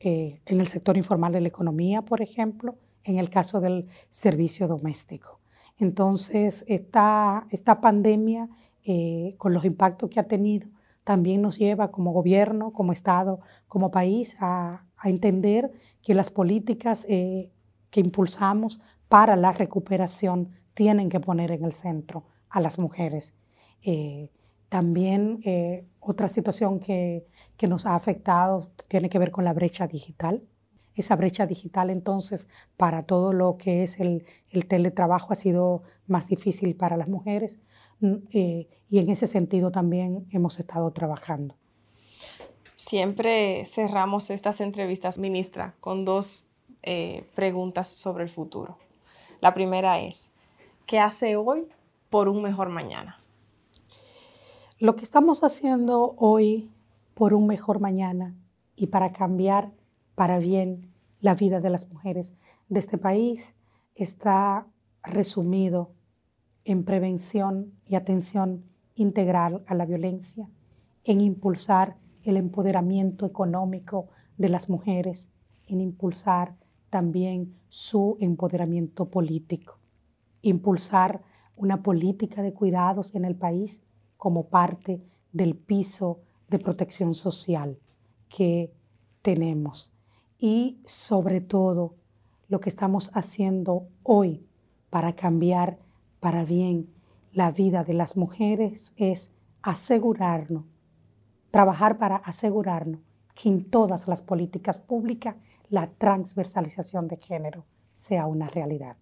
eh, en el sector informal de la economía, por ejemplo, en el caso del servicio doméstico. Entonces, esta, esta pandemia, eh, con los impactos que ha tenido, también nos lleva como gobierno, como Estado, como país a, entender que las políticas eh, que impulsamos para la recuperación tienen que poner en el centro a las mujeres. Eh, también eh, otra situación que, que, nos ha afectado tiene que ver con la brecha digital. Esa brecha digital entonces para todo lo que es el, el teletrabajo ha sido más difícil para las mujeres eh, y en ese sentido también hemos estado trabajando. Siempre cerramos estas entrevistas, ministra, con dos eh, preguntas sobre el futuro. La primera es, ¿qué hace hoy por un mejor mañana? Lo que estamos haciendo hoy por un mejor mañana y para cambiar para bien la vida de las mujeres de este país está resumido en prevención y atención integral a la violencia, en impulsar el empoderamiento económico de las mujeres, en impulsar también su empoderamiento político, impulsar una política de cuidados en el país como parte del piso de protección social que tenemos. Y sobre todo, lo que estamos haciendo hoy para cambiar para bien la vida de las mujeres es asegurarnos, trabajar para asegurarnos que en todas las políticas públicas la transversalización de género sea una realidad,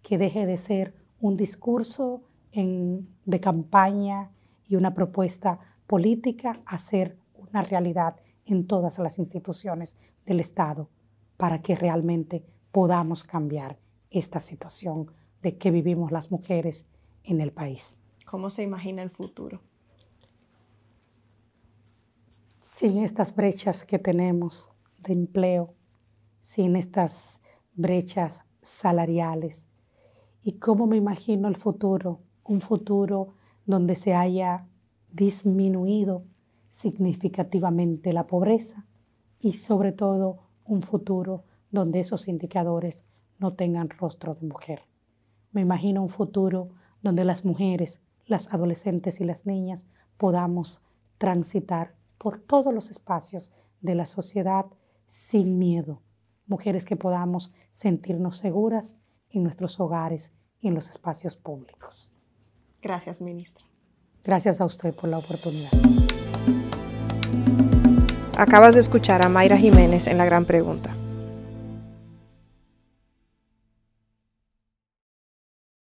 que deje de ser un discurso de campaña y una propuesta política a ser una realidad en todas las instituciones del Estado para que realmente podamos cambiar esta situación de que vivimos las mujeres en el país. ¿Cómo se imagina el futuro? Sin estas brechas que tenemos de empleo, sin estas brechas salariales. ¿Y cómo me imagino el futuro? Un futuro donde se haya disminuido significativamente la pobreza y sobre todo un futuro donde esos indicadores no tengan rostro de mujer. Me imagino un futuro donde las mujeres, las adolescentes y las niñas podamos transitar por todos los espacios de la sociedad sin miedo. Mujeres que podamos sentirnos seguras en nuestros hogares y en los espacios públicos. Gracias, ministra. Gracias a usted por la oportunidad. Acabas de escuchar a Mayra Jiménez en La Gran Pregunta.